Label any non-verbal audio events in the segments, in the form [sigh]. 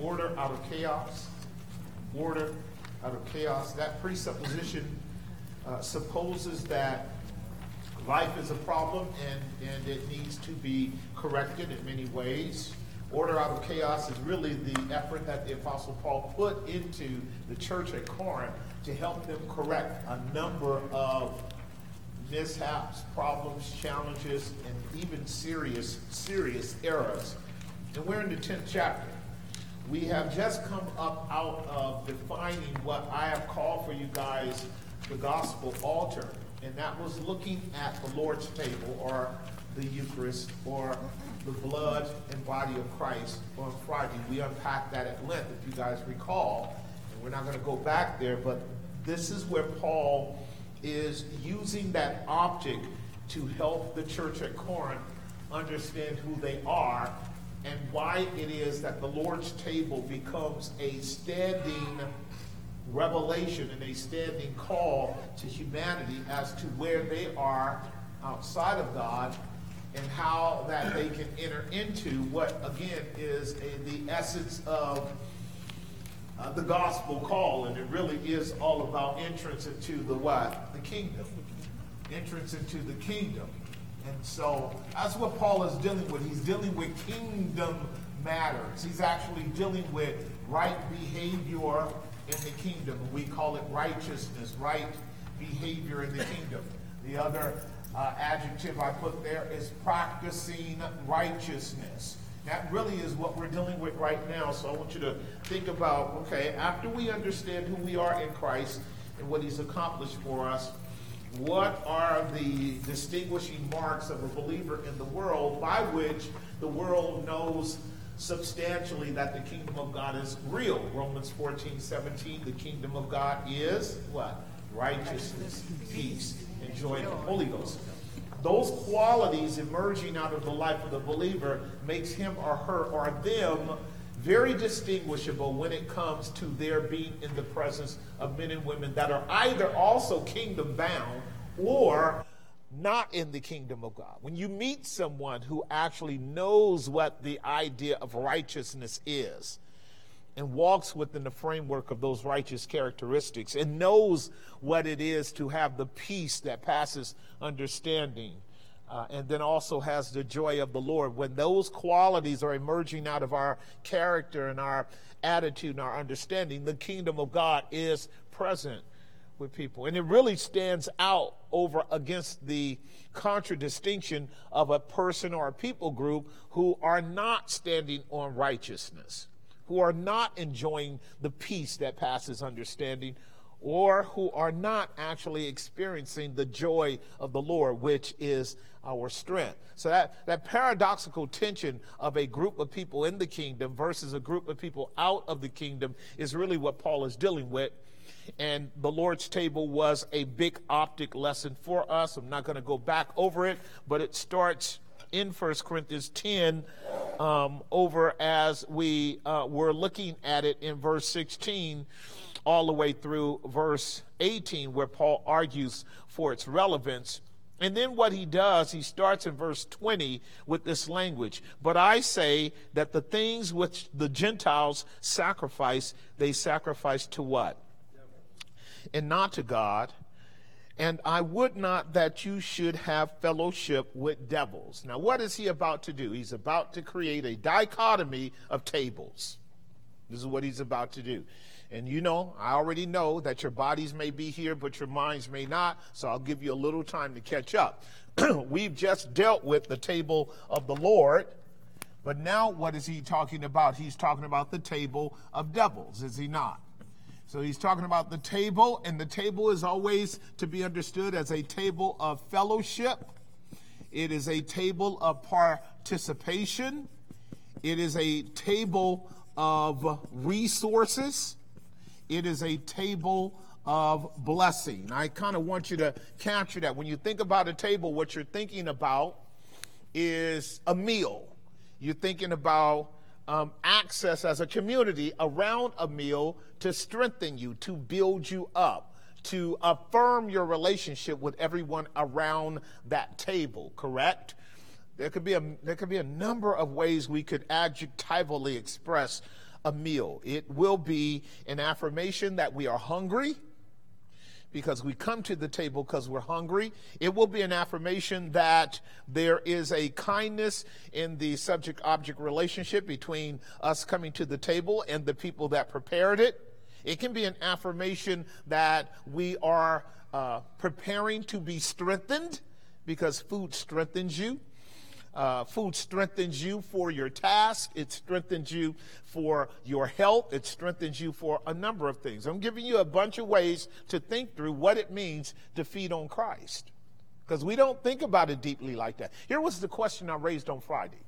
order out of chaos. Order out of chaos. That presupposition uh, supposes that life is a problem and, and it needs to be corrected in many ways. Order out of chaos is really the effort that the Apostle Paul put into the church at Corinth to help them correct a number of mishaps, problems, challenges, and even serious, serious errors. And we're in the 10th chapter. We have just come up out of defining what I have called for you guys the gospel altar. And that was looking at the Lord's table or the Eucharist or the blood and body of Christ on Friday. We unpacked that at length, if you guys recall. And we're not going to go back there, but this is where Paul is using that object to help the church at Corinth understand who they are and why it is that the Lord's table becomes a standing revelation and a standing call to humanity as to where they are outside of God and how that they can enter into what again is a, the essence of uh, the gospel call. And it really is all about entrance into the what? The kingdom. Entrance into the kingdom and so that's what paul is dealing with he's dealing with kingdom matters he's actually dealing with right behavior in the kingdom. We call it righteousness, right behavior in the kingdom. The other uh, adjective I put there is practicing righteousness. That really is what we're dealing with right now. So I want you to think about okay, after we understand who we are in Christ and what He's accomplished for us, what are the distinguishing marks of a believer in the world by which the world knows substantially that the kingdom of God is real. Romans 14, 17, the kingdom of God is what? Righteousness, peace, and joy in the Holy Ghost. Those qualities emerging out of the life of the believer makes him or her or them very distinguishable when it comes to their being in the presence of men and women that are either also kingdom bound or not in the kingdom of God. When you meet someone who actually knows what the idea of righteousness is and walks within the framework of those righteous characteristics and knows what it is to have the peace that passes understanding. Uh, and then also has the joy of the Lord. When those qualities are emerging out of our character and our attitude and our understanding, the kingdom of God is present with people. And it really stands out over against the contradistinction of a person or a people group who are not standing on righteousness, who are not enjoying the peace that passes understanding, or who are not actually experiencing the joy of the Lord, which is our strength. So that, that paradoxical tension of a group of people in the kingdom versus a group of people out of the kingdom is really what Paul is dealing with and the Lord's table was a big optic lesson for us. I'm not going to go back over it, but it starts in 1 Corinthians 10 um, over as we uh, were looking at it in verse 16 all the way through verse 18, where Paul argues for its relevance. And then what he does, he starts in verse 20 with this language. But I say that the things which the Gentiles sacrifice, they sacrifice to what? and not to God. And I would not that you should have fellowship with devils. Now, what is he about to do? He's about to create a dichotomy of tables. This is what he's about to do. And you know, I already know that your bodies may be here, but your minds may not. So I'll give you a little time to catch up. [clears throat] We've just dealt with the table of the Lord. But now, what is he talking about? He's talking about the table of devils, is he not? So he's talking about the table, and the table is always to be understood as a table of fellowship. It is a table of participation. It is a table of resources. It is a table of blessing. I kind of want you to capture that. When you think about a table, what you're thinking about is a meal. You're thinking about um, access as a community around a meal to strengthen you, to build you up, to affirm your relationship with everyone around that table, correct? There could be a, there could be a number of ways we could adjectivally express a meal. It will be an affirmation that we are hungry because we come to the table because we're hungry. It will be an affirmation that there is a kindness in the subject object relationship between us coming to the table and the people that prepared it. It can be an affirmation that we are uh, preparing to be strengthened because food strengthens you. Uh, food strengthens you for your task. It strengthens you for your health. It strengthens you for a number of things. I'm giving you a bunch of ways to think through what it means to feed on Christ. Because we don't think about it deeply like that. Here was the question I raised on Friday.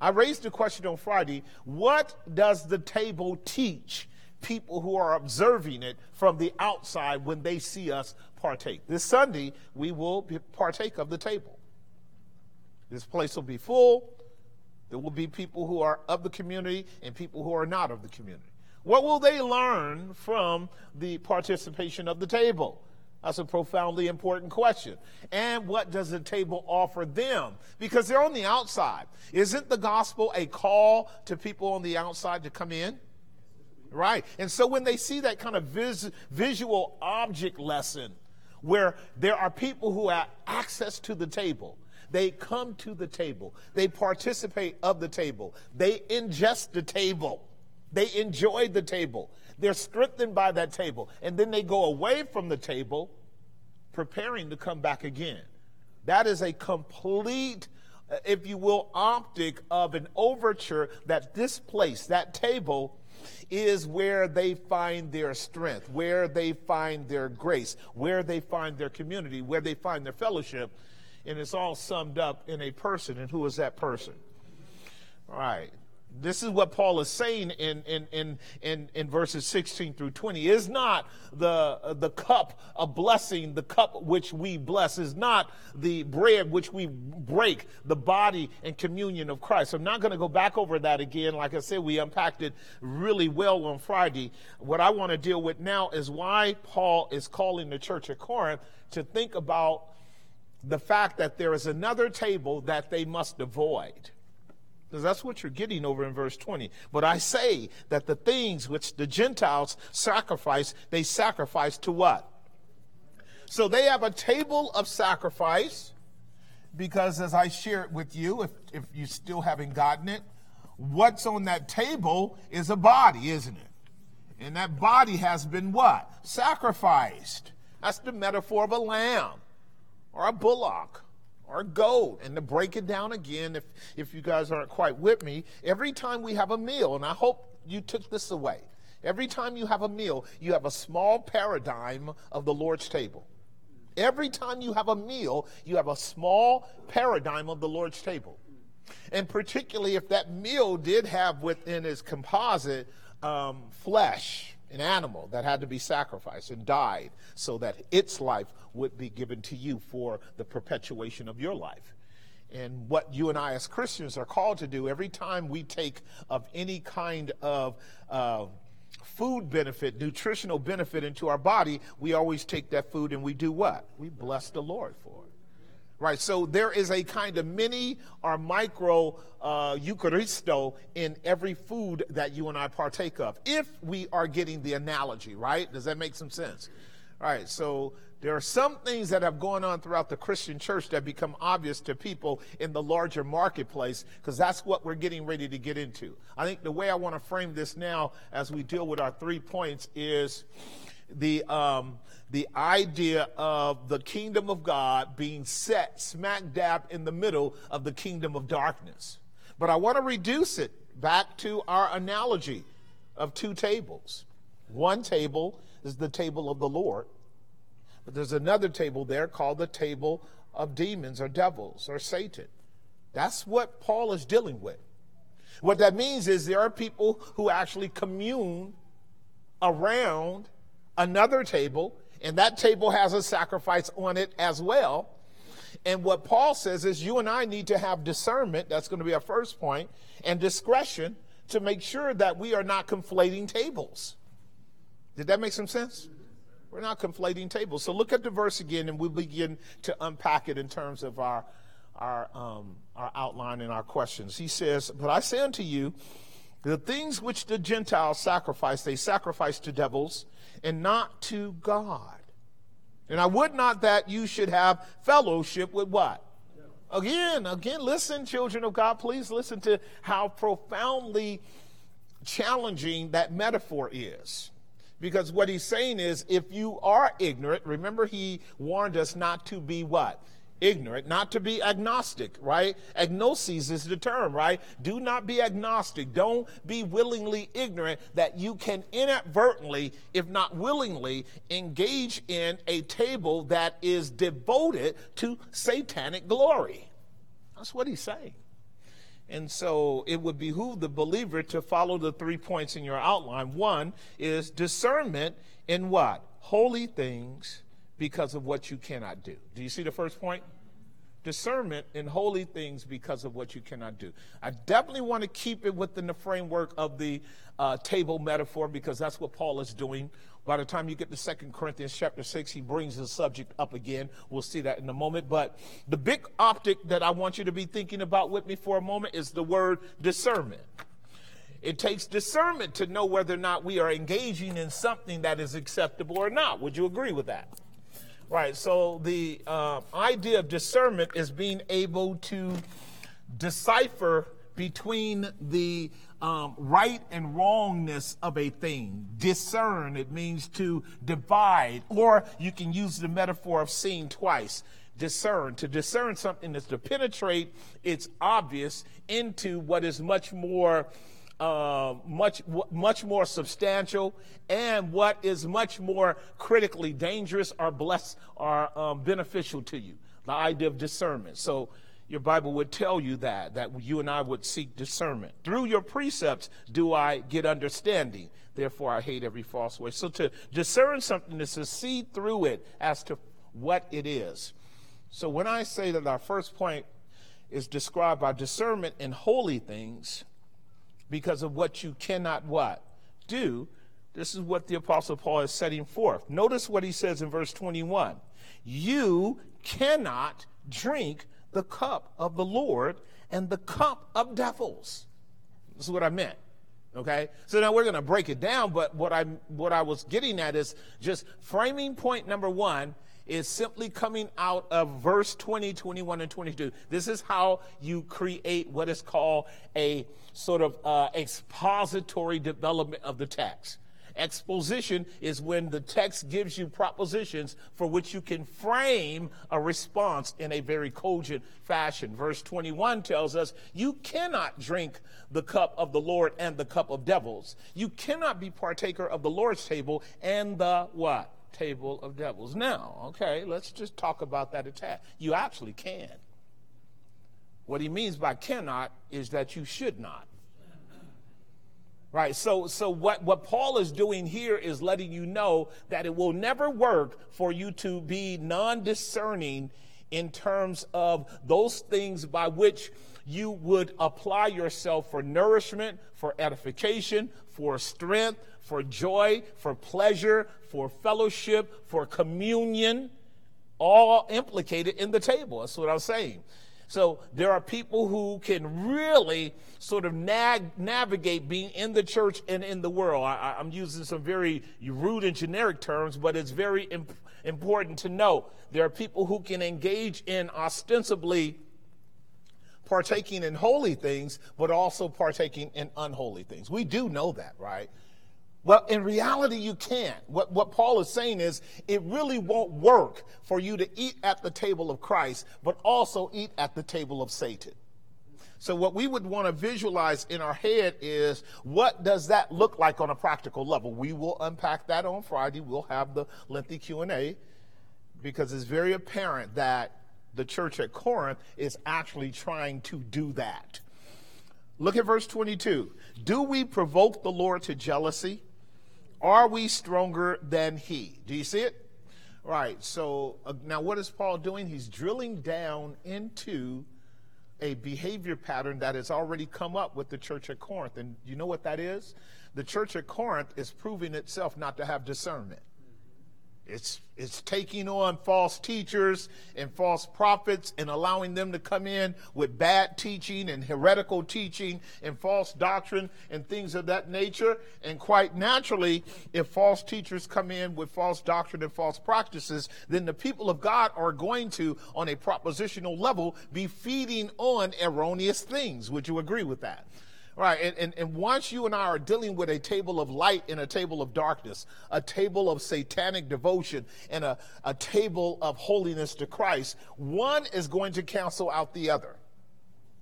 I raised the question on Friday what does the table teach people who are observing it from the outside when they see us partake? This Sunday, we will partake of the table. This place will be full. There will be people who are of the community and people who are not of the community. What will they learn from the participation of the table? That's a profoundly important question. And what does the table offer them? Because they're on the outside. Isn't the gospel a call to people on the outside to come in? Right. And so when they see that kind of vis- visual object lesson where there are people who have access to the table, they come to the table. They participate of the table. They ingest the table. They enjoy the table. They're strengthened by that table. And then they go away from the table, preparing to come back again. That is a complete, uh, if you will, optic of an overture that this place, that table, is where they find their strength, where they find their grace, where they find their community, where they find their fellowship and it's all summed up in a person. And who is that person? All right. This is what Paul is saying in, in, in, in, in verses 16 through 20. Is not the, the cup a blessing, the cup which we bless, is not the bread which we break, the body and communion of Christ. I'm not going to go back over that again. Like I said, we unpacked it really well on Friday. What I want to deal with now is why Paul is calling the church at Corinth to think about the fact that there is another table that they must avoid. Because that's what you're getting over in verse 20. But I say that the things which the Gentiles sacrifice, they sacrifice to what? So they have a table of sacrifice, because as I share it with you, if, if you still haven't gotten it, what's on that table is a body, isn't it? And that body has been what? Sacrificed. That's the metaphor of a lamb or a bullock or a goat. And to break it down again, if, if you guys aren't quite with me, every time we have a meal, and I hope you took this away, every time you have a meal, you have a small paradigm of the Lord's table. Every time you have a meal, you have a small paradigm of the Lord's table. And particularly if that meal did have within its composite um, flesh, an animal that had to be sacrificed and died so that its life would be given to you for the perpetuation of your life. And what you and I as Christians are called to do every time we take of any kind of uh, food benefit, nutritional benefit into our body, we always take that food and we do what? We bless the Lord for it. Right, so there is a kind of mini or micro uh, Eucharisto in every food that you and I partake of, if we are getting the analogy, right? Does that make some sense? All right, so there are some things that have gone on throughout the Christian church that become obvious to people in the larger marketplace because that's what we're getting ready to get into. I think the way I want to frame this now as we deal with our three points is the, um, the idea of the kingdom of God being set smack dab in the middle of the kingdom of darkness. But I want to reduce it back to our analogy of two tables. One table is the table of the Lord, but there's another table there called the table of demons or devils or Satan. That's what Paul is dealing with. What that means is there are people who actually commune around another table, and that table has a sacrifice on it as well. And what Paul says is you and I need to have discernment, that's going to be our first point, and discretion to make sure that we are not conflating tables. Did that make some sense? We're not conflating tables. So look at the verse again, and we'll begin to unpack it in terms of our, our, um, our outline and our questions. He says, But I say unto you, The things which the Gentiles sacrifice, they sacrifice to devils and not to God. And I would not that you should have fellowship with what? Again, again, listen, children of God, please listen to how profoundly challenging that metaphor is. Because what he's saying is if you are ignorant, remember he warned us not to be what? Ignorant, not to be agnostic, right? Agnosis is the term, right? Do not be agnostic. Don't be willingly ignorant that you can inadvertently, if not willingly, engage in a table that is devoted to satanic glory. That's what he's saying. And so it would behoove the believer to follow the three points in your outline. One is discernment in what? Holy things because of what you cannot do. Do you see the first point? Discernment in holy things because of what you cannot do. I definitely want to keep it within the framework of the uh, table metaphor because that's what Paul is doing. By the time you get to Second Corinthians chapter 6, he brings the subject up again. We'll see that in a moment. But the big optic that I want you to be thinking about with me for a moment is the word discernment. It takes discernment to know whether or not we are engaging in something that is acceptable or not. Would you agree with that? Right. So the uh, idea of discernment is being able to decipher between the um, right and wrongness of a thing. Discern, it means to divide, or you can use the metaphor of seeing twice. Discern. To discern something is to penetrate its obvious into what is much more uh, much much more substantial and what is much more critically dangerous or bless or um, beneficial to you. The idea of discernment. So your bible would tell you that that you and i would seek discernment. Through your precepts do i get understanding. Therefore i hate every false way so to discern something is to see through it as to what it is. So when i say that our first point is described by discernment in holy things because of what you cannot what? Do. This is what the Apostle Paul is setting forth. Notice what he says in verse 21. You cannot drink the cup of the Lord and the cup of devils. This is what I meant. Okay? So now we're going to break it down, but what I what I was getting at is just framing point number 1 is simply coming out of verse 20, 21, and 22. This is how you create what is called a sort of uh, expository development of the text. Exposition is when the text gives you propositions for which you can frame a response in a very cogent fashion. Verse 21 tells us, You cannot drink the cup of the Lord and the cup of devils. You cannot be partaker of the Lord's table and the what? Table of devils. Now, okay, let's just talk about that attack. You actually can. What he means by cannot is that you should not. Right. So so what, what Paul is doing here is letting you know that it will never work for you to be non-discerning in terms of those things by which you would apply yourself for nourishment, for edification, for strength, for joy, for pleasure, for fellowship, for communion, all implicated in the table. That's what I was saying. So there are people who can really sort of nag, navigate being in the church and in the world. I, am using some very rude and generic terms, but it's very imp- important to know there are people who can engage in ostensibly partaking in holy things, but also partaking in unholy things. We do know that, right? Well, in reality, you can't. What, what Paul is saying is it really won't work for you to eat at the table of Christ, but also eat at the table of Satan. So what we would want to visualize in our head is what does that look like on a practical level? We will unpack that on Friday. We'll have the lengthy Q&A because it's very apparent that the church at Corinth is actually trying to do that. Look at verse 22. Do we provoke the Lord to jealousy? Are we stronger than he? Do you see it? Right. So uh, now what is Paul doing? He's drilling down into a behavior pattern that has already come up with the church at Corinth. And you know what that is? The church at Corinth is proving itself not to have discernment. It's, it's taking on false teachers and false prophets and allowing them to come in with bad teaching and heretical teaching and false doctrine and things of that nature. And quite naturally, if false teachers come in with false doctrine and false practices, then the people of God are going to, on a propositional level, be feeding on erroneous things. Would you agree with that? Right, and, and, and once you and I are dealing with a table of light and a table of darkness, a table of satanic devotion and a, a table of holiness to Christ, one is going to cancel out the other.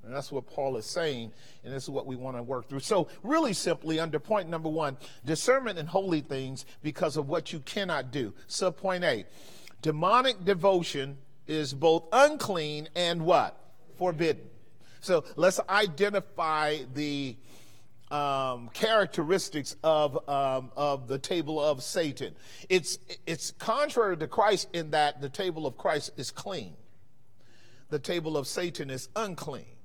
And that's what Paul is saying, and this is what we want to work through. So, really simply, under point number one, discernment in holy things because of what you cannot do. Subpoint A demonic devotion is both unclean and what? Forbidden. So let's identify the um, characteristics of um, of the table of Satan. It's it's contrary to Christ in that the table of Christ is clean. The table of Satan is unclean.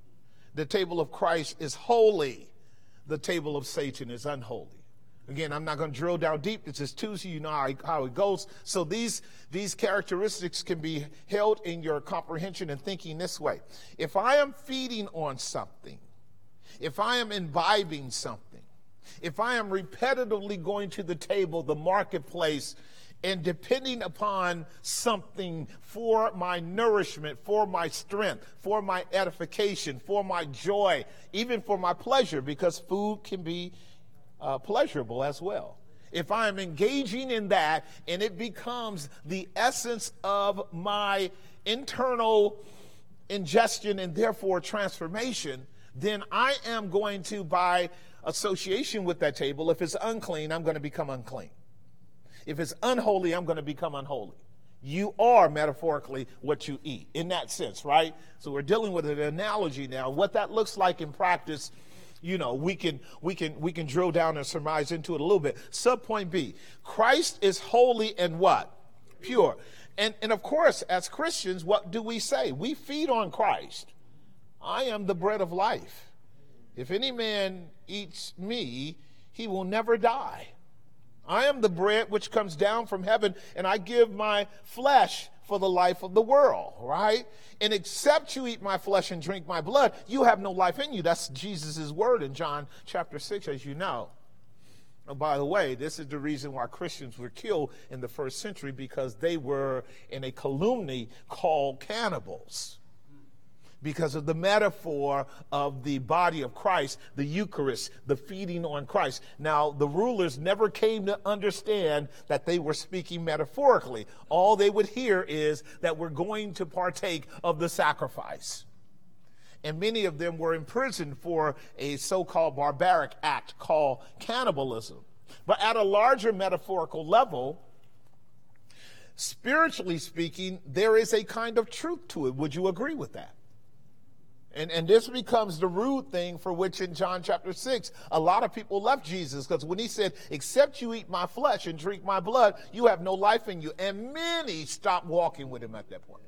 The table of Christ is holy. The table of Satan is unholy. Again, I'm not going to drill down deep. It's just Tuesday, you know how, how it goes. So these, these characteristics can be held in your comprehension and thinking this way. If I am feeding on something, if I am imbibing something, if I am repetitively going to the table, the marketplace, and depending upon something for my nourishment, for my strength, for my edification, for my joy, even for my pleasure, because food can be uh, pleasurable as well. If I'm engaging in that and it becomes the essence of my internal ingestion and therefore transformation, then I am going to, by association with that table, if it's unclean, I'm going to become unclean. If it's unholy, I'm going to become unholy. You are metaphorically what you eat in that sense, right? So we're dealing with an analogy now. What that looks like in practice you know, we can we can we can drill down and surmise into it a little bit. Subpoint B: Christ is holy and what? Pure. And and of course, as Christians, what do we say? We feed on Christ. I am the bread of life. If any man eats me, he will never die. I am the bread which comes down from heaven, and I give my flesh for the life of the world, right? And except you eat my flesh and drink my blood, you have no life in you. That's Jesus' word in John chapter 6, as you know. Oh, by the way, this is the reason why Christians were killed in the first century because they were in a calumny called cannibals because of the metaphor of the body of Christ, the Eucharist, the feeding on Christ. Now, the rulers never came to understand that they were speaking metaphorically. All they would hear is that we're going to partake of the sacrifice. And many of them were imprisoned for a so called barbaric act called cannibalism. But at a larger metaphorical level, spiritually speaking, there is a kind of truth to it. Would you agree with that? And, and this becomes the rude thing for which in John chapter 6, a lot of people left Jesus because when he said, Except you eat my flesh and drink my blood, you have no life in you. And many stopped walking with him at that point.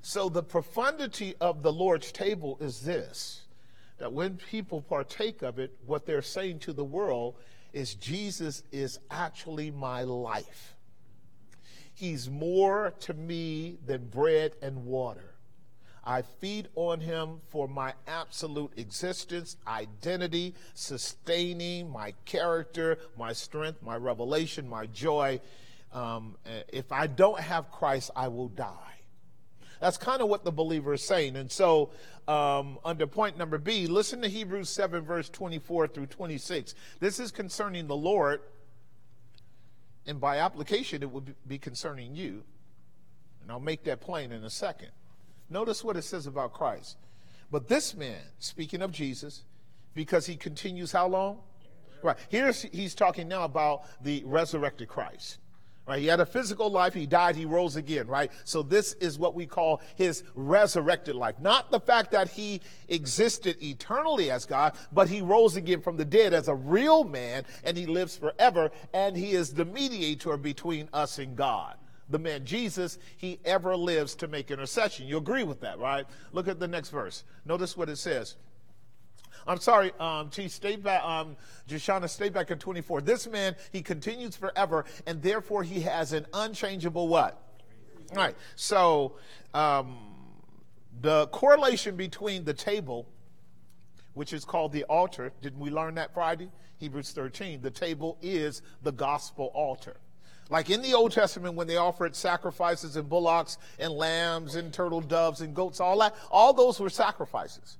So the profundity of the Lord's table is this that when people partake of it, what they're saying to the world is, Jesus is actually my life. He's more to me than bread and water. I feed on him for my absolute existence, identity, sustaining my character, my strength, my revelation, my joy. Um, if I don't have Christ, I will die. That's kind of what the believer is saying. And so, um, under point number B, listen to Hebrews 7, verse 24 through 26. This is concerning the Lord, and by application, it would be concerning you. And I'll make that plain in a second. Notice what it says about Christ. But this man, speaking of Jesus, because he continues how long? Right. Here he's talking now about the resurrected Christ. Right. He had a physical life. He died. He rose again. Right. So this is what we call his resurrected life. Not the fact that he existed eternally as God, but he rose again from the dead as a real man and he lives forever. And he is the mediator between us and God the man Jesus, he ever lives to make intercession. You agree with that, right? Look at the next verse. Notice what it says. I'm sorry, um, Chief, stay back, um, Joshana, stay back at 24. This man, he continues forever, and therefore he has an unchangeable what? All right. So, um, the correlation between the table, which is called the altar, didn't we learn that Friday? Hebrews 13. The table is the gospel altar. Like in the Old Testament, when they offered sacrifices and bullocks and lambs and turtle doves and goats, all that, all those were sacrifices.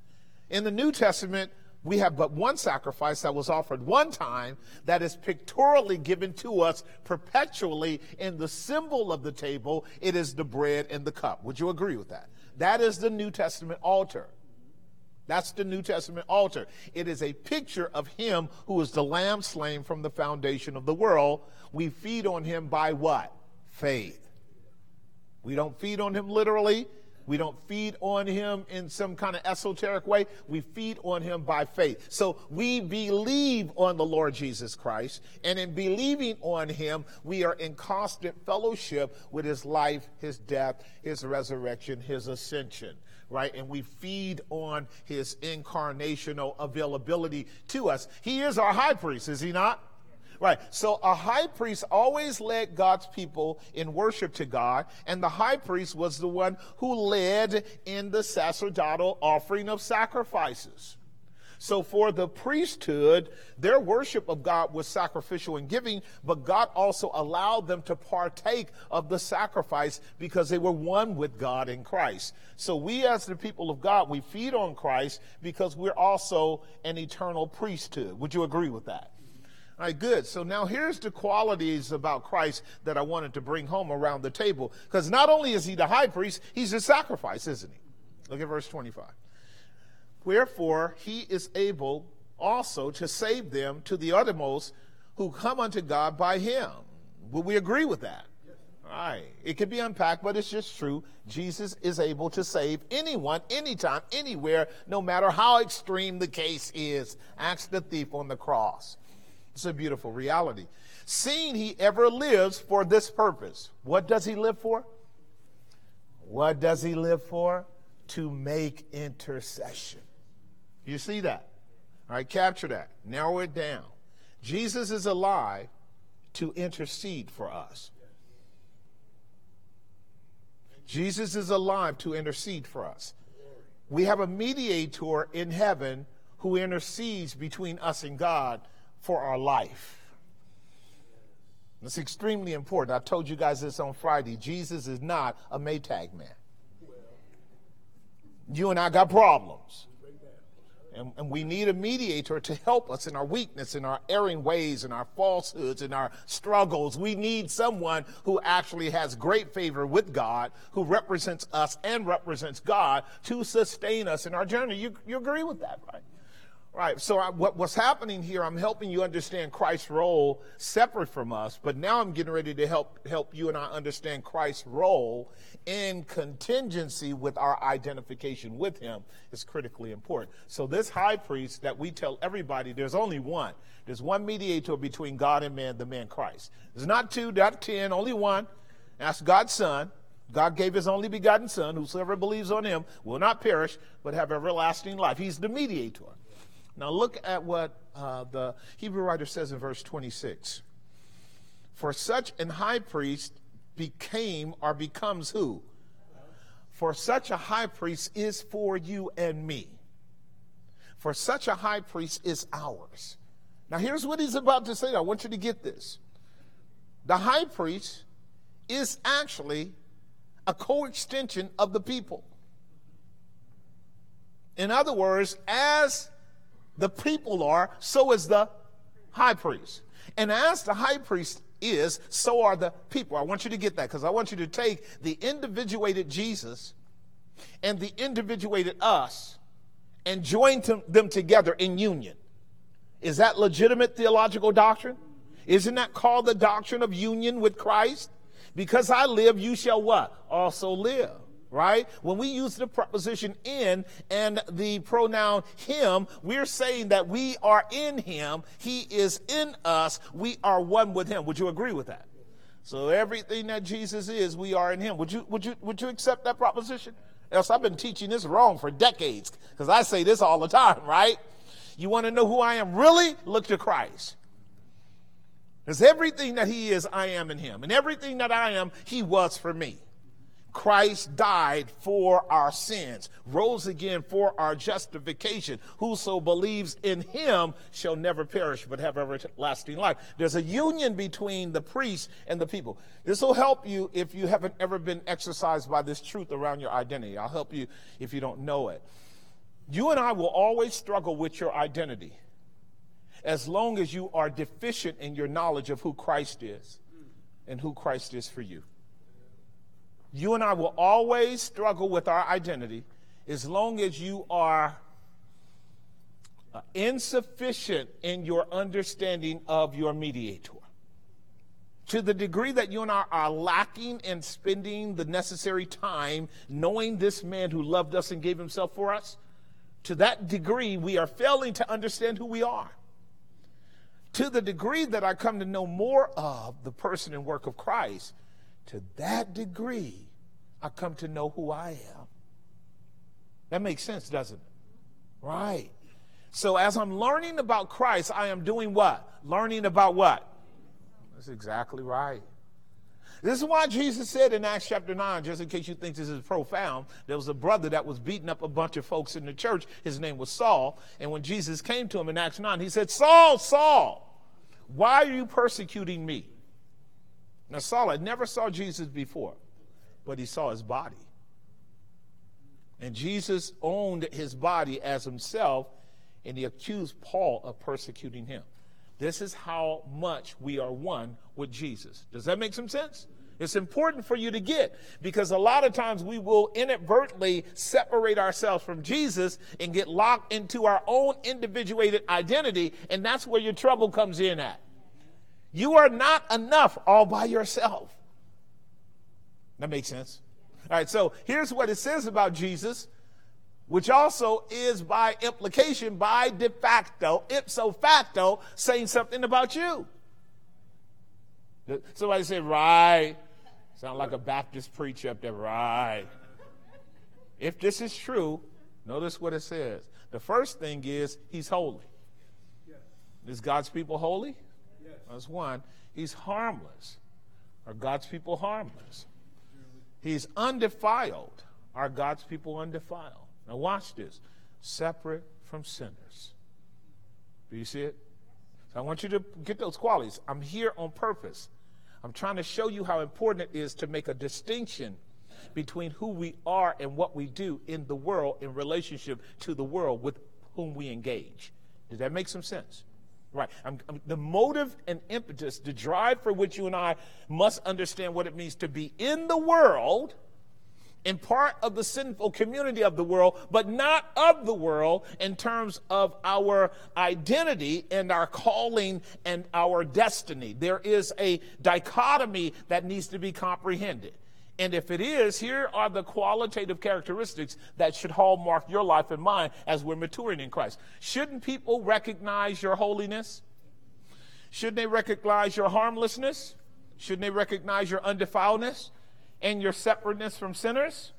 In the New Testament, we have but one sacrifice that was offered one time that is pictorially given to us perpetually in the symbol of the table. It is the bread and the cup. Would you agree with that? That is the New Testament altar. That's the New Testament altar. It is a picture of him who is the lamb slain from the foundation of the world. We feed on him by what? Faith. We don't feed on him literally. We don't feed on him in some kind of esoteric way. We feed on him by faith. So we believe on the Lord Jesus Christ. And in believing on him, we are in constant fellowship with his life, his death, his resurrection, his ascension right? And we feed on his incarnational availability to us. He is our high priest, is he not? Right. So a high priest always led God's people in worship to God, and the high priest was the one who led in the sacerdotal offering of sacrifices. So for the priesthood, their worship of God was sacrificial and giving, but God also allowed them to partake of the sacrifice because they were one with God in Christ. So we as the people of God, we feed on Christ because we're also an eternal priesthood. Would you agree with that? All right, good. So now here's the qualities about Christ that I wanted to bring home around the table. Because not only is he the high priest, he's the sacrifice, isn't he? Look at verse 25. Wherefore he is able also to save them to the uttermost who come unto God by him. Will we agree with that? All right. It could be unpacked, but it's just true. Jesus is able to save anyone, anytime, anywhere, no matter how extreme the case is. Ask the thief on the cross. It's a beautiful reality. Seeing he ever lives for this purpose. What does he live for? What does he live for? To make intercession. You see that? All right, capture that. Narrow it down. Jesus is alive to intercede for us. Jesus is alive to intercede for us. We have a mediator in heaven who intercedes between us and God for our life. It's extremely important. I told you guys this on Friday. Jesus is not a Maytag man. You and I got problems. And, and, we need a mediator to help us in our weakness, in our erring ways, in our falsehoods, in our struggles. We need someone who actually has great favor with God, who represents us and represents God to sustain us in our journey. You, you agree with that, right? Right. So I, what, what's happening here? I'm helping you understand Christ's role separate from us, but now I'm getting ready to help help you and I understand Christ's role in contingency with our identification with Him is critically important. So this high priest that we tell everybody, there's only one. There's one mediator between God and man, the man Christ. There's not two, not ten, only one. That's God's Son. God gave his only begotten Son. Whosoever believes on him will not perish, but have everlasting life. He's the mediator. Now look at what uh, the Hebrew writer says in verse 26. For such an high priest became or becomes who? For such a high priest is for you and me. For such a high priest is ours. Now here's what he's about to say. I want you to get this. The high priest is actually a co-extension of the people. In other words, as the people are, so is the high priest. And as the high priest is, so are the people. I want you to get that because I want you to take the individuated Jesus and the individuated us and join them together in union. Is that legitimate theological doctrine? Isn't that called the doctrine of union with Christ? Because I live, you shall what? Also live right? When we use the preposition in and the pronoun him, we're saying that we are in him, he is in us, we are one with him. Would you agree with that? So everything that Jesus is, we are in him. Would you would you would you accept that proposition? Else I've been teaching this wrong for decades because I say this all the time, [laughs] right? You want to know who I am really? Look to Christ. Because everything that he is, I am in him. And everything that I am, he was for me. Christ died for our sins, rose again for our justification. Whoso believes in him shall never perish but have everlasting life. There's a union between the priest and the people. This will help you if you haven't ever been exercised by this truth around your identity. I'll help you if you don't know it. You and I will always struggle with your identity as long as you are deficient in your knowledge of who Christ is and who Christ is for you. You and I will always struggle with our identity as long as you are uh, insufficient in your understanding of your mediator. To the degree that you and I are lacking in spending the necessary time knowing this man who loved us and gave himself for us, to that degree, we are failing to understand who we are. To the degree that I come to know more of the person and work of Christ, to that degree, I come to know who I am. That makes sense, doesn't it? Right. So as I'm learning about Christ, I am doing what? Learning about what? That's exactly right. This is why Jesus said in Acts chapter 9, just in case you think this is profound, there was a brother that was beating up a bunch of folks in the church. His name was Saul. And when Jesus came to him in Acts 9, he said, Saul, Saul, why are you persecuting me? Now, Saul had never saw Jesus before but he saw his body. And Jesus owned his body as himself, and he accused Paul of persecuting him. This is how much we are one with Jesus. Does that make some sense? It's important for you to get because a lot of times we will inadvertently separate ourselves from Jesus and get locked into our own individuated identity, and that's where your trouble comes in at. You are not enough all by yourself. That makes sense. All right, so here's what it says about Jesus, which also is by implication, by de facto, ipso facto, saying something about you. Somebody said, right. Sound like a Baptist preacher up there, right. If this is true, notice what it says. The first thing is, he's holy. Is God's people holy? That's one. He's harmless. Are God's people harmless? He's undefiled. Are God's people undefiled? Now, watch this separate from sinners. Do you see it? So I want you to get those qualities. I'm here on purpose. I'm trying to show you how important it is to make a distinction between who we are and what we do in the world in relationship to the world with whom we engage. Does that make some sense? Right. I'm, I'm, the motive and impetus, the drive for which you and I must understand what it means to be in the world and part of the sinful community of the world, but not of the world in terms of our identity and our calling and our destiny. There is a dichotomy that needs to be comprehended. And if it is, here are the qualitative characteristics that should hallmark your life and mine as we're maturing in Christ. Shouldn't people recognize your holiness? Shouldn't they recognize your harmlessness? Shouldn't they recognize your undefiledness and your separateness from sinners?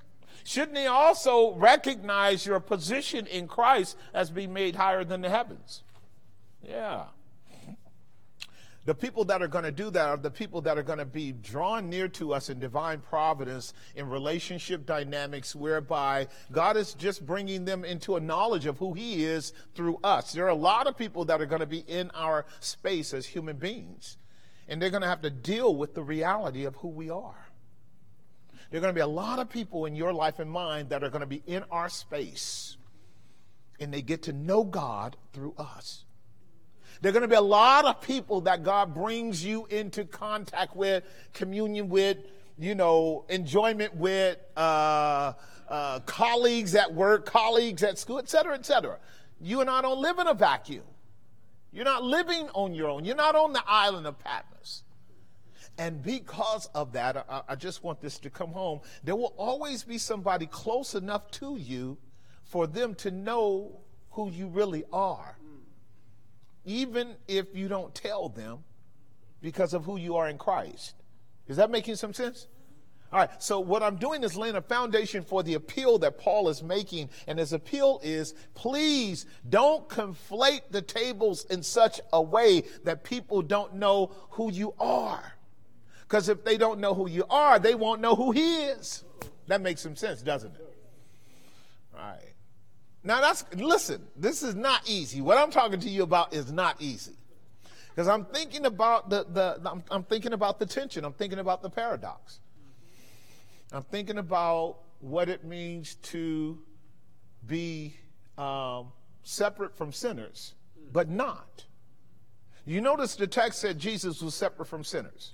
Shouldn't they also recognize your position in Christ as being made higher than the heavens? Yeah. The people that are going to do that are the people that are going to be drawn near to us in divine providence in relationship dynamics whereby God is just bringing them into a knowledge of who He is through us. There are a lot of people that are going to be in our space as human beings, and they're going to have to deal with the reality of who we are. There are going to be a lot of people in your life and mine that are going to be in our space, and they get to know God through us. There are going to be a lot of people that God brings you into contact with, communion with, you know, enjoyment with, uh, uh, colleagues at work, colleagues at school, et cetera, et cetera. You and I don't live in a vacuum. You're not living on your own. You're not on the island of Patmos. And because of that, I, I just want this to come home. There will always be somebody close enough to you for them to know who you really are even if you don't tell them because of who you are in Christ. Is that making some sense? All right, so what I'm doing is laying a foundation for the appeal that Paul is making. And his appeal is please don't conflate the tables in such a way that people don't know who you are. Because if they don't know who you are, they won't know who he is. That makes some sense, doesn't it? All right. Now that's listen, this is not easy. What I'm talking to you about is not easy. Because I'm thinking about the, the I'm, I'm thinking about the tension. I'm thinking about the paradox. I'm thinking about what it means to be um, separate from sinners, but not. You notice the text said Jesus was separate from sinners.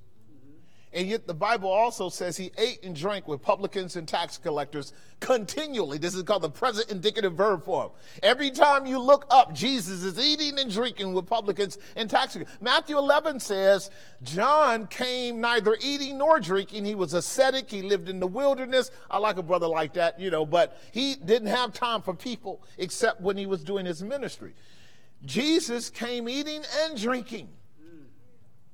And yet the Bible also says he ate and drank with publicans and tax collectors continually. This is called the present indicative verb form. Every time you look up, Jesus is eating and drinking with publicans and tax collectors. Matthew 11 says, John came neither eating nor drinking. He was ascetic. He lived in the wilderness. I like a brother like that, you know, but he didn't have time for people except when he was doing his ministry. Jesus came eating and drinking.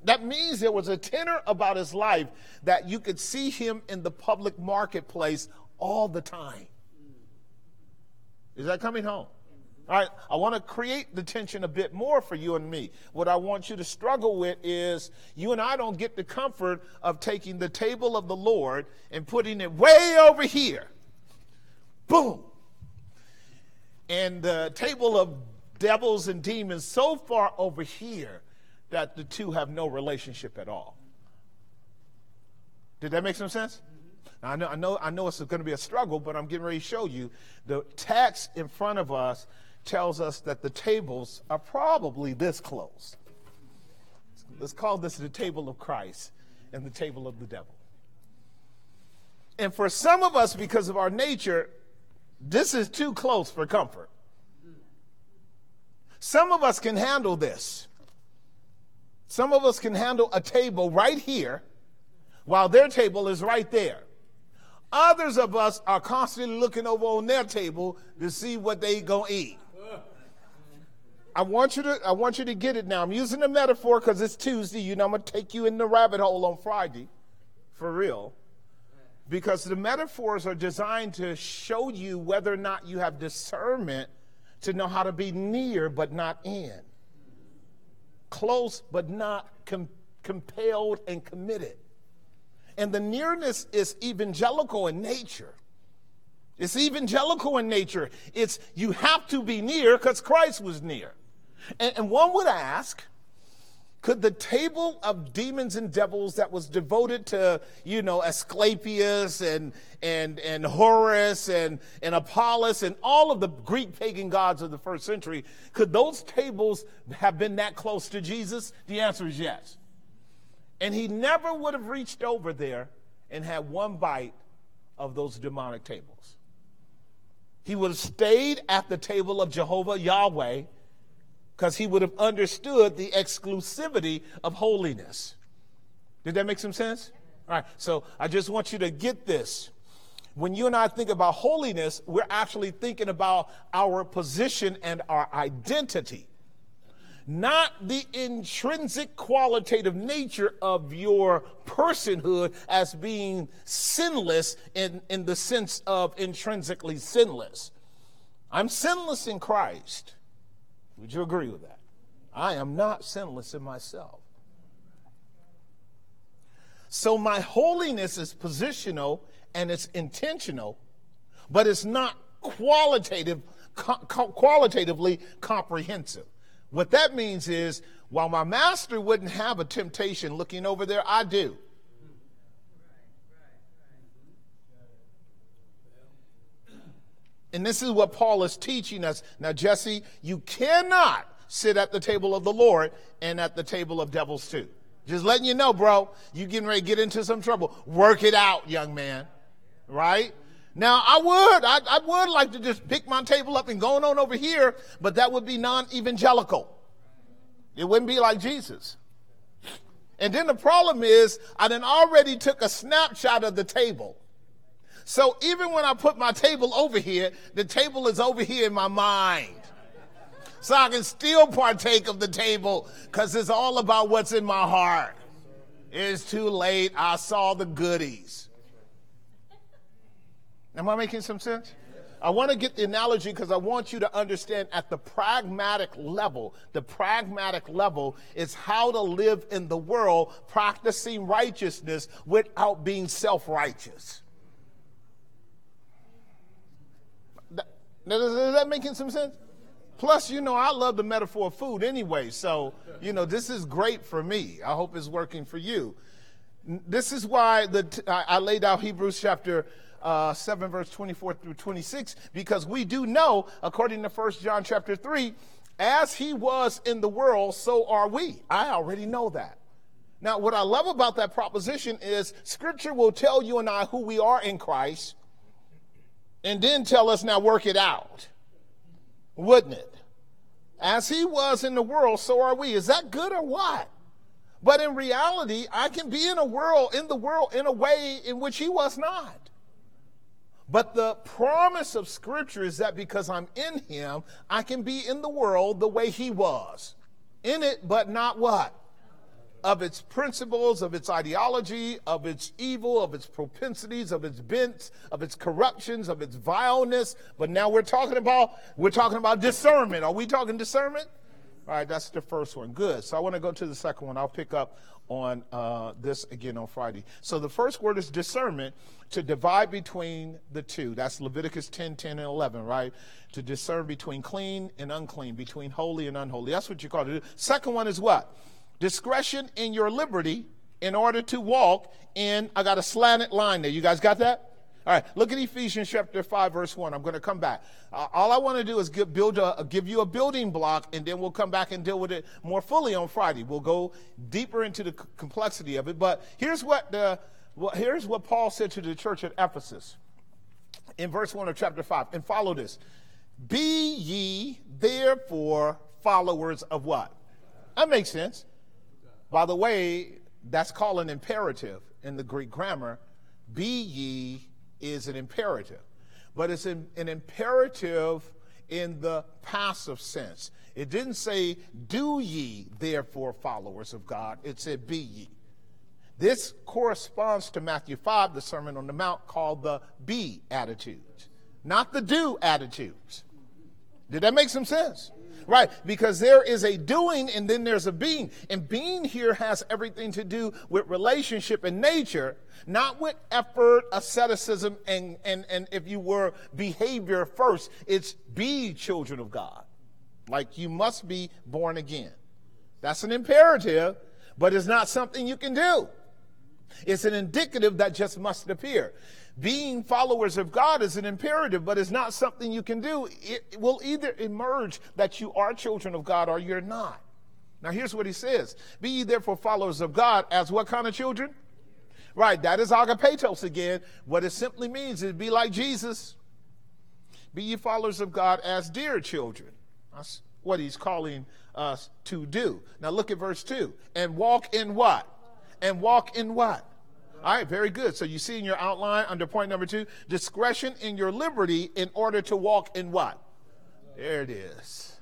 That means there was a tenor about his life that you could see him in the public marketplace all the time. Is that coming home? All right, I want to create the tension a bit more for you and me. What I want you to struggle with is you and I don't get the comfort of taking the table of the Lord and putting it way over here. Boom. And the table of devils and demons so far over here that the two have no relationship at all. Did that make some sense? Mm-hmm. Now, I know, I know, I know it's going to be a struggle, but I'm getting ready to show you. The text in front of us tells us that the tables are probably this close. Let's call this the table of Christ and the table of the devil. And for some of us, because of our nature, this is too close for comfort. Mm. Some of us can handle this. Some of us can handle a table right here while their table is right there. Others of us are constantly looking over on their table to see what they gonna eat. I want you to I want you to get it now. I'm using a metaphor because it's Tuesday. You know, I'm gonna take you in the rabbit hole on Friday. For real. Because the metaphors are designed to show you whether or not you have discernment to know how to be near but not in close but not com- compelled and committed. And the nearness is evangelical in nature. It's evangelical in nature. It's you have to be near because Christ was near. And, and one would ask, could the table of demons and devils that was devoted to, you know, Asclepius and, and, and Horus and, and Apollos and all of the Greek pagan gods of the first century, could those tables have been that close to Jesus? The answer is yes. And he never would have reached over there and had one bite of those demonic tables. He would have stayed at the table of Jehovah Yahweh because he would have understood the exclusivity of holiness. Did that make some sense? All right, so I just want you to get this. When you and I think about holiness, we're actually thinking about our position and our identity, not the intrinsic qualitative nature of your personhood as being sinless in, in the sense of intrinsically sinless. I'm sinless in Christ. Would you agree with that? I am not sinless in myself. So my holiness is positional and it's intentional, but it's not qualitative, co- qualitatively comprehensive. What that means is, while my master wouldn't have a temptation looking over there, I do. And this is what Paul is teaching us. Now, Jesse, you cannot sit at the table of the Lord and at the table of devils too. Just letting you know, bro, you getting ready to get into some trouble. Work it out, young man. Right? Now, I would, I, I would like to just pick my table up and going on over here, but that would be non-evangelical. It wouldn't be like Jesus. And then the problem is, I then already took a snapshot of the table. So even when I put my table over here, the table is over here in my mind. So I can still partake of the table because it's all about what's in my heart. It's too late. I saw the goodies. Am I making some sense? I want to get the analogy because I want you to understand at the pragmatic level, the pragmatic level is how to live in the world practicing righteousness without being self righteous. Is that making some sense? Plus, you know, I love the metaphor of food anyway. So, you know, this is great for me. I hope it's working for you. This is why the, I laid out Hebrews chapter uh, 7 verse 24 through 26 because we do know according to 1 john chapter 3 as he was in the world so are we i already know that now what i love about that proposition is scripture will tell you and i who we are in christ and then tell us now work it out wouldn't it as he was in the world so are we is that good or what but in reality i can be in a world in the world in a way in which he was not but the promise of Scripture is that because I'm in Him, I can be in the world the way He was. In it, but not what? Of its principles, of its ideology, of its evil, of its propensities, of its bents, of its corruptions, of its vileness. But now we're talking about we're talking about discernment. Are we talking discernment? All right, that's the first one. Good. So I want to go to the second one. I'll pick up on uh, this again on Friday. So the first word is discernment to divide between the two. That's Leviticus 10, 10, and 11, right? To discern between clean and unclean, between holy and unholy. That's what you call it. Second one is what? Discretion in your liberty in order to walk in, I got a slanted line there. You guys got that? All right, look at Ephesians chapter 5, verse 1. I'm going to come back. Uh, all I want to do is give, build a, give you a building block, and then we'll come back and deal with it more fully on Friday. We'll go deeper into the complexity of it. But here's what, the, well, here's what Paul said to the church at Ephesus in verse 1 of chapter 5. And follow this Be ye therefore followers of what? That makes sense. By the way, that's called an imperative in the Greek grammar. Be ye is an imperative, but it's an, an imperative in the passive sense. It didn't say, Do ye therefore followers of God, it said, Be ye. This corresponds to Matthew 5, the Sermon on the Mount, called the be attitudes, not the do attitudes. Did that make some sense? Right, because there is a doing and then there's a being. And being here has everything to do with relationship and nature, not with effort, asceticism, and, and, and if you were behavior first. It's be children of God. Like you must be born again. That's an imperative, but it's not something you can do. It's an indicative that just must appear being followers of God is an imperative, but it's not something you can do. It will either emerge that you are children of God or you're not. Now, here's what he says Be ye therefore followers of God as what kind of children? Right, that is agapetos again. What it simply means is be like Jesus. Be ye followers of God as dear children. That's what he's calling us to do. Now, look at verse 2. And walk in what? And walk in what? All right, very good. So you see in your outline under point number two, discretion in your liberty in order to walk in what? There it is.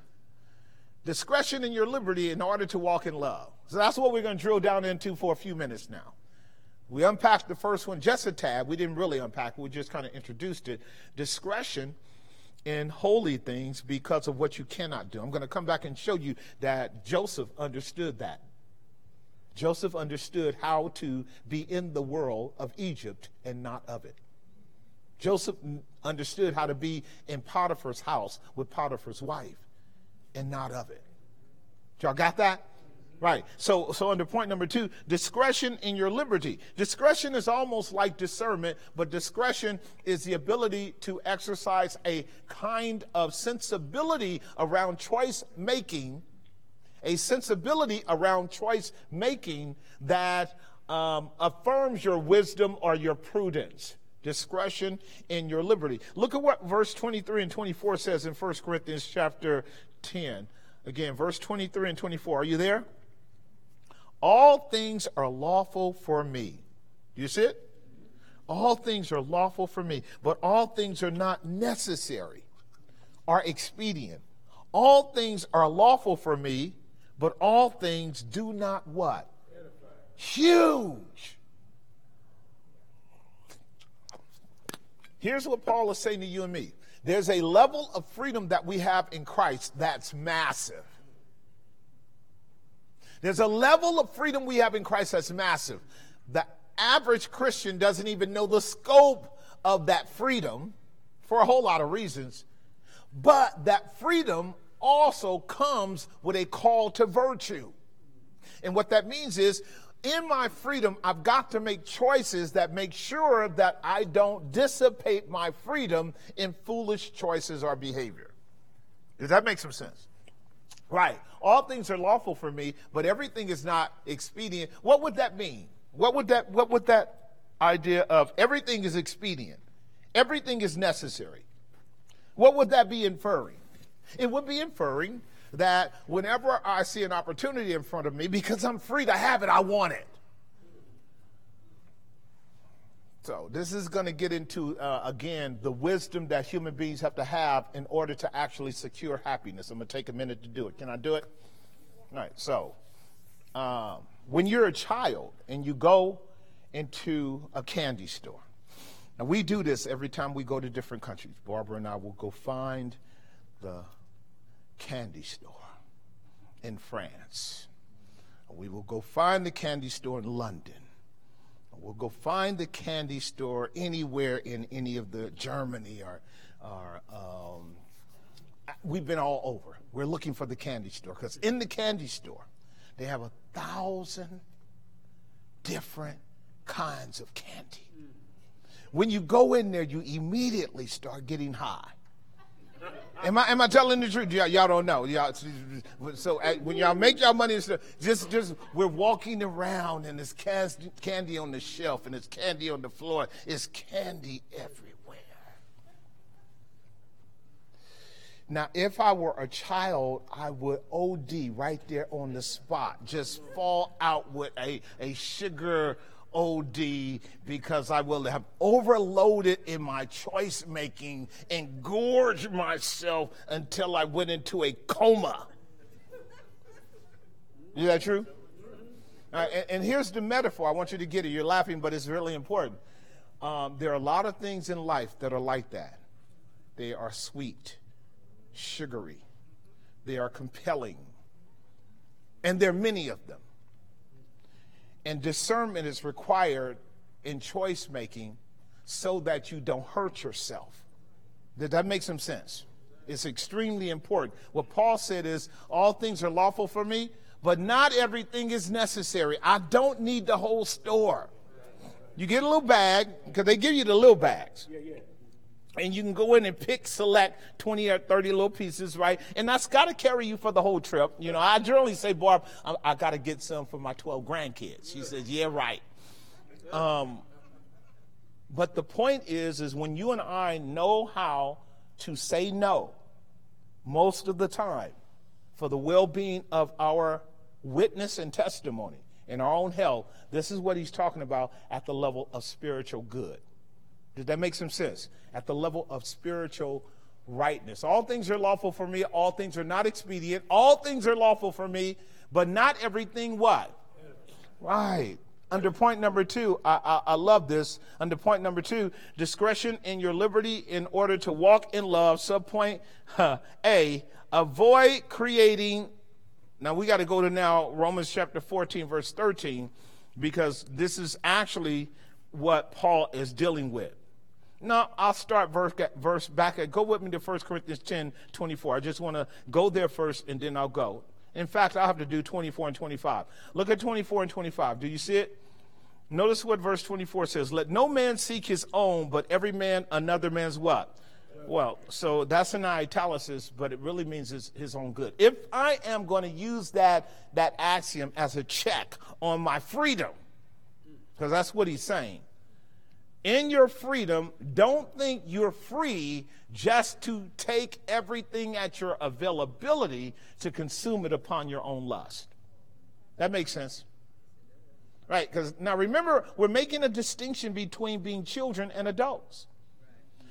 Discretion in your liberty in order to walk in love. So that's what we're going to drill down into for a few minutes now. We unpacked the first one just a tad. We didn't really unpack we just kind of introduced it. Discretion in holy things because of what you cannot do. I'm going to come back and show you that Joseph understood that. Joseph understood how to be in the world of Egypt and not of it. Joseph understood how to be in Potiphar's house with Potiphar's wife and not of it. Y'all got that? Right. So, so under point number two, discretion in your liberty. Discretion is almost like discernment, but discretion is the ability to exercise a kind of sensibility around choice making a sensibility around choice making that um, affirms your wisdom or your prudence, discretion in your liberty. Look at what verse 23 and 24 says in 1 Corinthians chapter 10. Again, verse 23 and 24. Are you there? All things are lawful for me. Do you see it? All things are lawful for me, but all things are not necessary, are expedient. All things are lawful for me, but all things do not what? Huge. Here's what Paul is saying to you and me there's a level of freedom that we have in Christ that's massive. There's a level of freedom we have in Christ that's massive. The average Christian doesn't even know the scope of that freedom for a whole lot of reasons. But that freedom also comes with a call to virtue. And what that means is, in my freedom, I've got to make choices that make sure that I don't dissipate my freedom in foolish choices or behavior. Does that make some sense? Right. All things are lawful for me, but everything is not expedient. What would that mean? What would that what would that idea of everything is expedient? Everything is necessary. What would that be inferring? It would be inferring that whenever I see an opportunity in front of me, because I'm free to have it, I want it. So, this is going to get into, uh, again, the wisdom that human beings have to have in order to actually secure happiness. I'm going to take a minute to do it. Can I do it? All right. So, um, when you're a child and you go into a candy store, now we do this every time we go to different countries. Barbara and I will go find the candy store in France. We will go find the candy store in London. We'll go find the candy store anywhere in any of the Germany or, or um, we've been all over. We're looking for the candy store because in the candy store, they have a thousand different kinds of candy. When you go in there, you immediately start getting high. Am I am I telling the truth? Y'all, y'all don't know. Y'all, so uh, when y'all make y'all money, just just we're walking around and there's candy on the shelf and there's candy on the floor. It's candy everywhere. Now, if I were a child, I would OD right there on the spot, just fall out with a, a sugar OD because I will have overloaded in my choice making and gorged myself until I went into a coma. Is that true? and, and, here's the metaphor. I want you to get it. You're laughing, but it's really important. Um, there are a lot of things in life that are like that. They are sweet, sugary, they are compelling, and there are many of them. And discernment is required in choice making so that you don't hurt yourself. Did that make some sense? It's extremely important. What Paul said is, All things are lawful for me, but not everything is necessary. I don't need the whole store. You get a little bag, because they give you the little bags. Yeah, yeah and you can go in and pick, select 20 or 30 little pieces, right? And that's got to carry you for the whole trip. You know, I generally say, Barb, I, I got to get some for my 12 grandkids. She says, yeah, right. Um, but the point is, is when you and I know how to say no most of the time for the well-being of our witness and testimony in our own health, this is what he's talking about at the level of spiritual good. That make some sense? At the level of spiritual rightness. All things are lawful for me, all things are not expedient, all things are lawful for me, but not everything what? Right. Under point number two, I, I, I, love this. Under point number two, discretion in your liberty in order to walk in love. Subpoint A, avoid creating. Now we got to go to now Romans chapter 14, verse 13, because this is actually what Paul is dealing with. No, I'll start verse, verse back at, go with me to 1 Corinthians 10, 24. I just want to go there first and then I'll go. In fact, I'll have to do 24 and 25. Look at 24 and 25. Do you see it? Notice what verse 24 says. Let no man seek his own, but every man another man's what? Well, so that's an italics, but it really means his, his own good. If I am going to use that, that axiom as a check on my freedom, because that's what he's saying, in your freedom, don't think you're free just to take everything at your availability to consume it upon your own lust. That makes sense. Right, because now remember, we're making a distinction between being children and adults.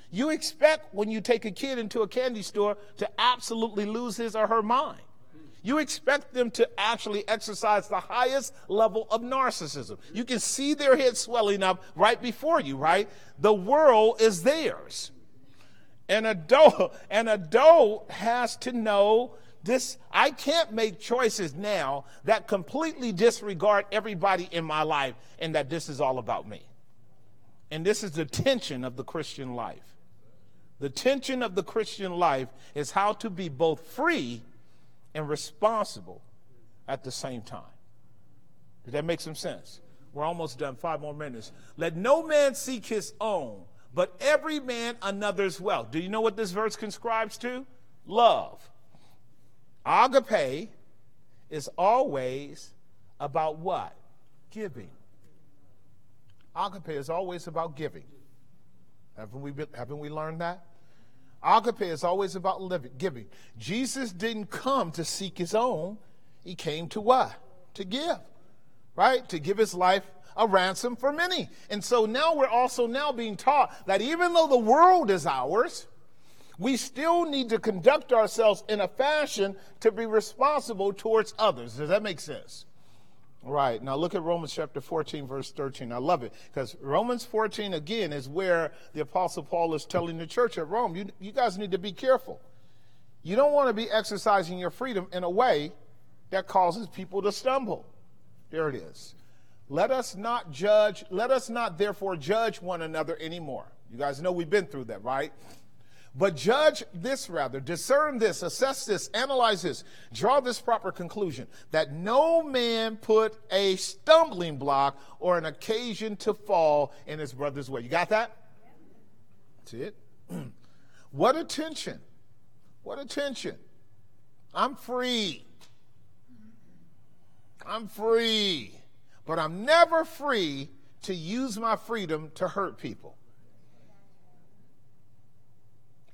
You expect when you take a kid into a candy store to absolutely lose his or her mind. You expect them to actually exercise the highest level of narcissism. You can see their head swelling up right before you, right? The world is theirs. An adult, [laughs] an adult has to know this. I can't make choices now that completely disregard everybody in my life and that this is all about me. And this is the tension of the Christian life. The tension of the Christian life is how to be both free and responsible at the same time. Does that make some sense? We're almost done. Five more minutes. Let no man seek his own, but every man another's wealth. Do you know what this verse conscribes to? Love. Agape is always about what? Giving. Agape is always about giving. Haven't we, been, haven't we learned that? Agape is always about living, giving. Jesus didn't come to seek his own. He came to what? To give, right? To give his life a ransom for many. And so now we're also now being taught that even though the world is ours, we still need to conduct ourselves in a fashion to be responsible towards others. Does that make sense? Right. Now look at Romans chapter 14, verse 13. I love it because Romans 14, again, is where the Apostle Paul is telling the church at Rome, you, you guys need to be careful. You don't want to be exercising your freedom in a way that causes people to stumble. There it is. Let us not judge, let us not therefore judge one another anymore. You guys know we've been through that, right? But judge this rather, discern this, assess this, analyze this, draw this proper conclusion that no man put a stumbling block or an occasion to fall in his brother's way. You got that? That's it. [clears throat] what attention. What attention. I'm free. I'm free. But I'm never free to use my freedom to hurt people.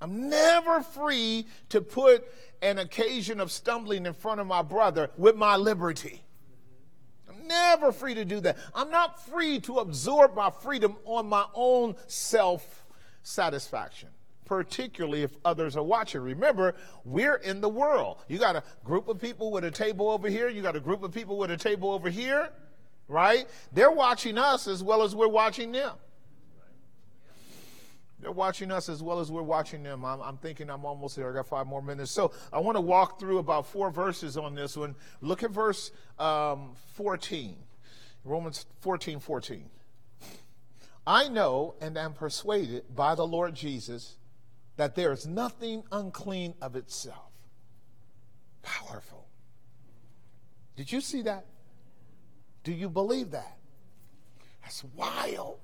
I'm never free to put an occasion of stumbling in front of my brother with my liberty. I'm never free to do that. I'm not free to absorb my freedom on my own self satisfaction, particularly if others are watching. Remember, we're in the world. You got a group of people with a table over here, you got a group of people with a table over here, right? They're watching us as well as we're watching them. They're watching us as well as we're watching them. I'm, I'm, thinking I'm almost there. I got five more minutes. So I want to walk through about four verses on this one. Look at verse um, 14, Romans 14 14. I know and am persuaded by the Lord Jesus that there is nothing unclean of itself. Powerful. Did you see that? Do you believe that? That's wild.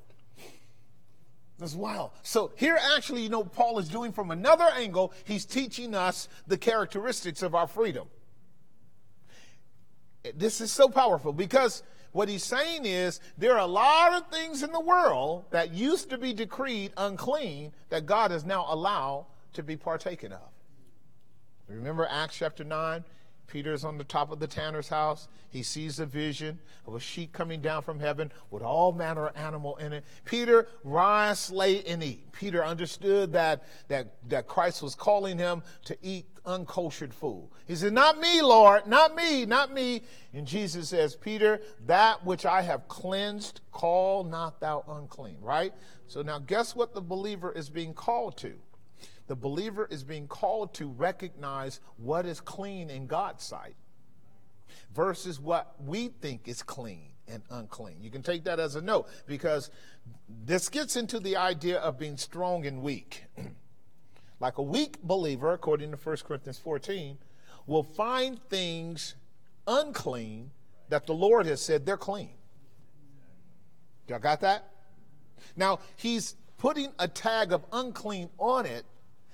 That's wild. So here, actually, you know, Paul is doing from another angle, he's teaching us the characteristics of our freedom. This is so powerful because what he's saying is there are a lot of things in the world that used to be decreed unclean that God has now allowed to be partaken of. Remember Acts chapter 9? Peter's on the top of the tanner's house. He sees a vision of a sheep coming down from heaven with all manner of animal in it. Peter, rise, slay, and eat. Peter understood that, that, that Christ was calling him to eat uncultured food. He said, Not me, Lord, not me, not me. And Jesus says, Peter, that which I have cleansed, call not thou unclean, right? So now guess what the believer is being called to? The believer is being called to recognize what is clean in God's sight versus what we think is clean and unclean. You can take that as a note because this gets into the idea of being strong and weak. [clears throat] like a weak believer, according to 1 Corinthians 14, will find things unclean that the Lord has said they're clean. Y'all got that? Now, he's putting a tag of unclean on it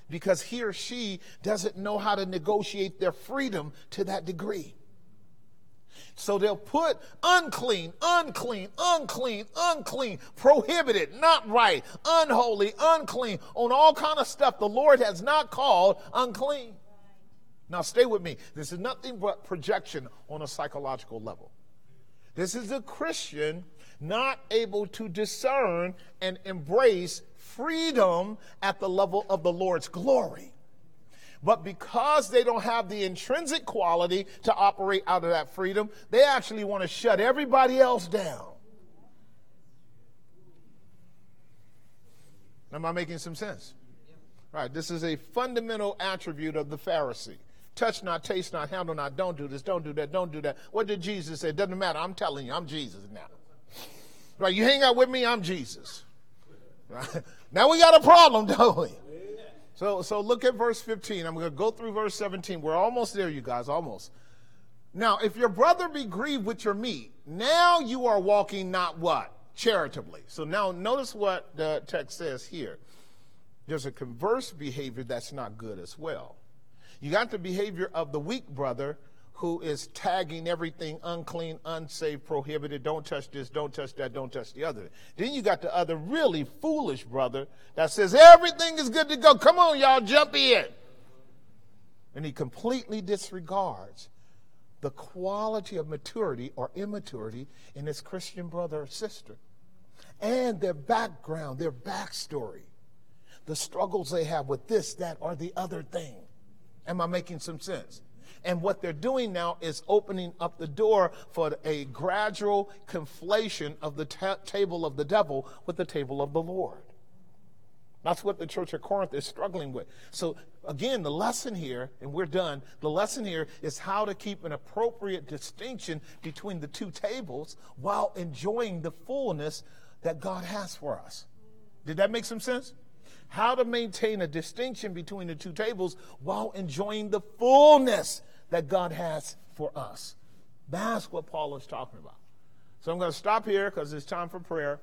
because he or she doesn't know how to negotiate their freedom to that degree. So they'll put unclean, unclean, unclean, unclean, prohibited, not right, unholy, unclean on all kind of stuff the Lord has not called unclean. Now stay with me. This is nothing but projection on a psychological level. This is a Christian not able to discern and embrace freedom at the level of the Lord's glory. But because they don't have the intrinsic quality to operate out of that freedom, they actually want to shut everybody else down. Am I making some sense? Right. This is a fundamental attribute of the Pharisee. Touch not, taste not, handle not, don't do this, don't do that, don't do that. What did Jesus say? It doesn't matter. I'm telling you, I'm Jesus now. Right. You hang out with me, I'm Jesus. [laughs] Now we got a problem, [laughs] don't we? So, so look at verse 15. I'm going to go through verse 17. We're almost there, you guys, almost. Now, if your brother be grieved with your meat, now you are walking not what? Charitably. So now notice what the text says here. There's a converse behavior that's not good as well. You got the behavior of the weak brother who is tagging everything unclean, unsafe, prohibited, don't touch this, don't touch that, don't touch the other. Then you got the other really foolish brother that says everything is good to go. Come on, y'all, jump in. And he completely disregards the quality of maturity or immaturity in his Christian brother or sister and their background, their backstory, the struggles they have with this, that, or the other thing. Am I making some sense? And what they're doing now is opening up the door for a gradual conflation of the ta- table of the devil with the table of the Lord. That's what the church of Corinth is struggling with. So, again, the lesson here, and we're done, the lesson here is how to keep an appropriate distinction between the two tables while enjoying the fullness that God has for us. Did that make some sense? How to maintain a distinction between the two tables while enjoying the fullness that God has for us. That's what Paul is talking about. So I'm going to stop here because it's time for prayer.